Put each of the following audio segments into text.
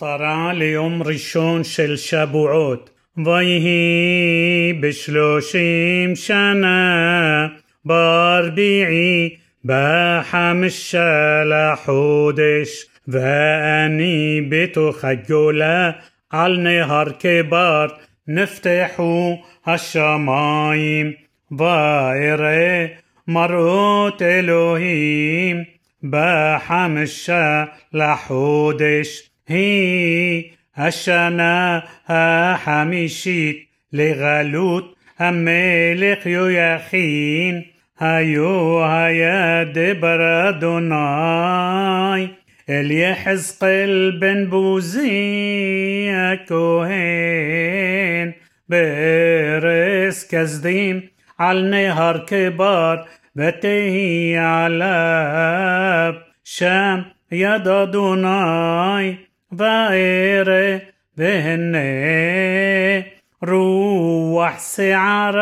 הפטרה ליום ראשון של שבועות. ויהי בשלושים שנה ברביעי בחמישה לחודש ואני בתוך הגולה על נהר כבר נפתחו השמיים ואראה מראות אלוהים בחמישה לחודש היא השנה החמישית לגלות המלך יויכין היו היה דבר אדוני אל יחזקאל בן בוזי הכהן בארץ כסדים על נהר כבר ותהי עליו שם יד אדוני بغير بهن روح سعرا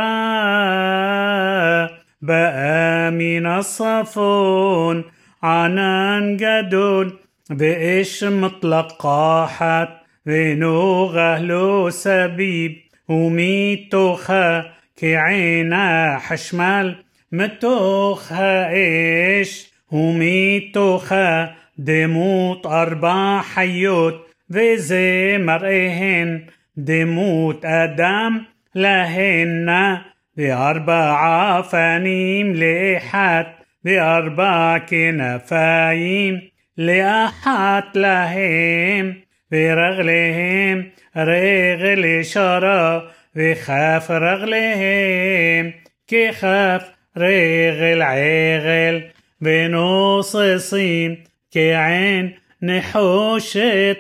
بقى من الصفون عنان جدول بإيش مطلق قاحت ونوغه غهلو سبيب وميتوخا كعينا حشمال متوخا إيش؟ وميتوخا دموت أربع حيوت وزي مرئهن. دموت أدم لهن بأربع فنيم لإحد بأربع كنفايم لأحد لهم برغلهم رغل شرى وخاف رغلهم كي خاف رغل عغل بنصصين كعين نحوش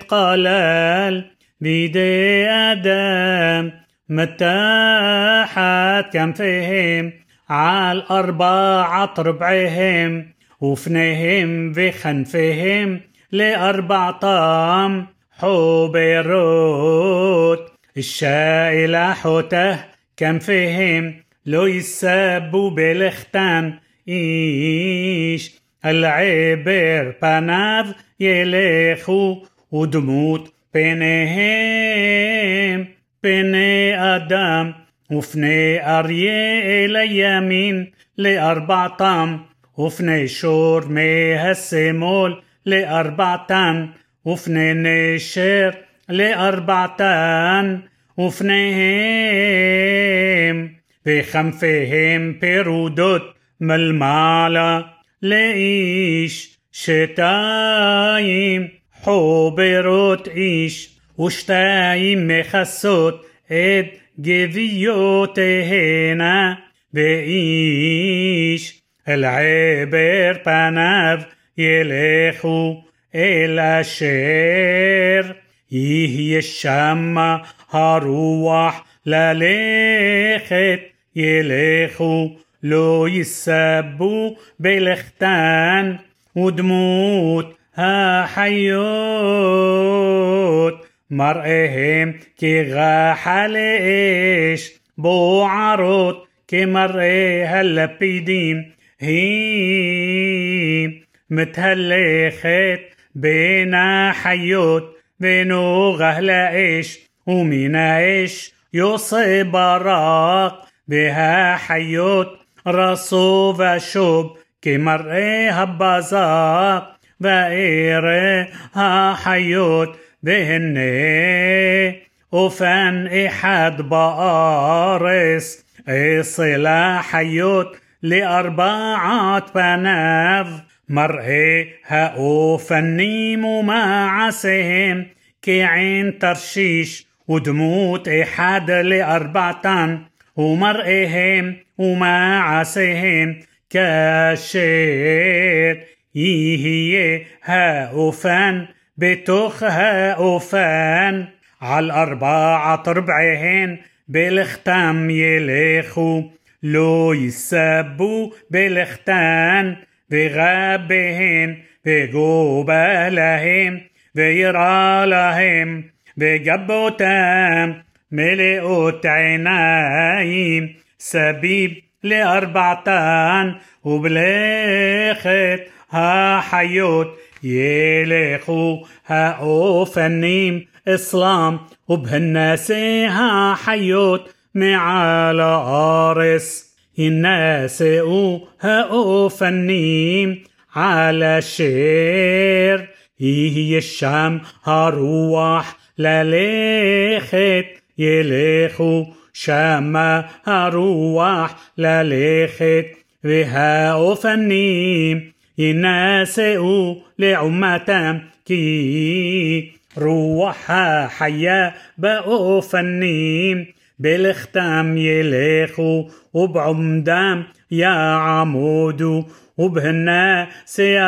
قلال بيدي آدم متاحت عال أربعة ربعهم وفنهم بخنفهم لأربع طام حوبيروت الشائلة حوته كم فهم لو يسابوا بالختان إيش על העבר פניו ילכו ודמות פניהם פני אדם ופני אריה אל הימין לארבעתם ופני שור מהשמאל לארבעתן ופני נשר לארבעתן ופניהם וכנפיהם פרודות מלמעלה לאיש שתיים חוברות איש ושתיים מכסות את גוויותיהנה ואיש אל עבר פניו ילכו אל אשר יהיה שמה הרוח ללכת ילכו לא יסבו בלכתן ודמות החיות מראיהם כגחל אש בוערות כמראה הלפידים היא מתהלכת בין החיות ונוגה לאש ומן האש יוצא ברק והחיות رسو و شب که مرعه حبازا و ایره ها حیوت بهنه وفن احد بارس صلا حيوت لأربعة بناف. مرئي هاو فنيم معسهم كعين ترشيش ودموت إحد لأربعتان. ومرئهم ومعاسهم كاشير يهي هاوفان بتوخ هاوفان الأربعة ربعهن بالختام يلخوا لو يسبو بالختان بغابهن بجوبالهم بيرى لهم بجبوتان ملئوا عيناي سبيب لأربعتان وبلاخت ها حيوت يلخو ها أوفنيم إسلام وبهالناسها حيوت مع العارس الناس ها أوفنيم على الشير إيه هي الشام هروح لليخت يلخو شام هروح لليخت وهاوفنيم يناسئوا لعمتهم كي روحها حيا بقوا فنيم بالختام يليخوا وبعمدام يا عمود وبهنا سيام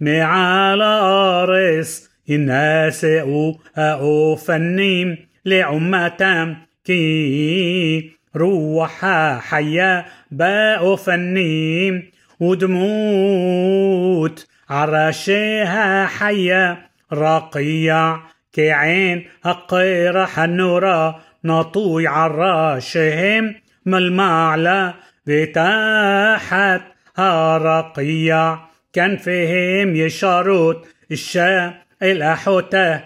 معال أرس يناسئوا أو فنيم لعمتام كي روحها حيا بقوا فنيم ودموت عراشيها حية رقيع كعين القيرة حنورة نطوي عراشهم ملمعلة بتاحت رقيع كان فيهم يشاروت الشا الأحوتة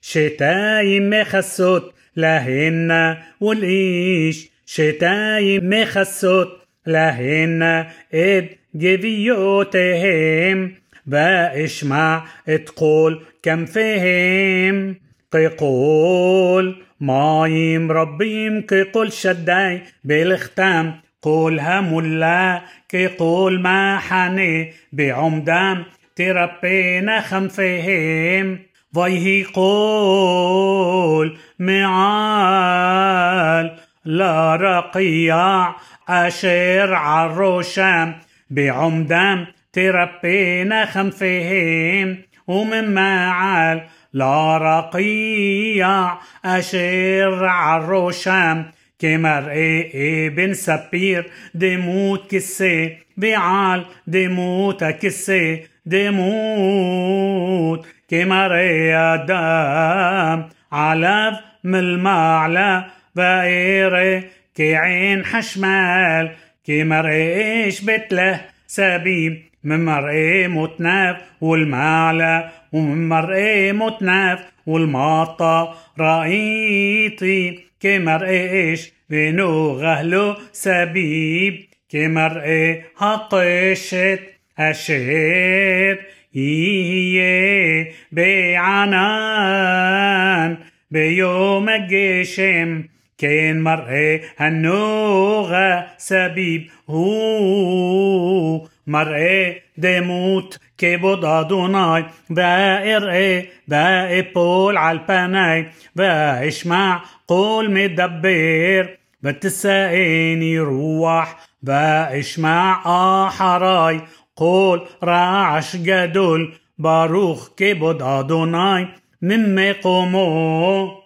شتايم مخسوت لهن والإيش شتايم مخسوت لهن إد جبيوتهم بإشمع تقول كم فهم قيقول مايم ربيم كيقول شداي بالختام قول هملا كيقول ما حني بعمدام تربينا خمفهم ويه قول معال لا رقيع أشير عالروشام بعمدام تربينا خنفهم. ومن معال لا رقيع أشير عالروشام كمرئي ابن سبير دموت كسي بعال دموت كسي. دموت كمرئي دام علف من المعلى بائري كعين حشمال كي بتلة سبيب من مرقي متناف والمعلى ومن مرقي متناف والمطة رأيتي كي بينو غهلو سبيب كي مرقي هقشت أشير هي بعنان. بيوم الجشم كين مرئي هنوغة سبيب هو. مرئي دموت كبود أدوناي بائرئي بائي بول عالباناي بأشمع قول مدبر. بتسائني روح بأشمع آحراي. قول رعش جدول باروخ كبود أدوناي من مقومو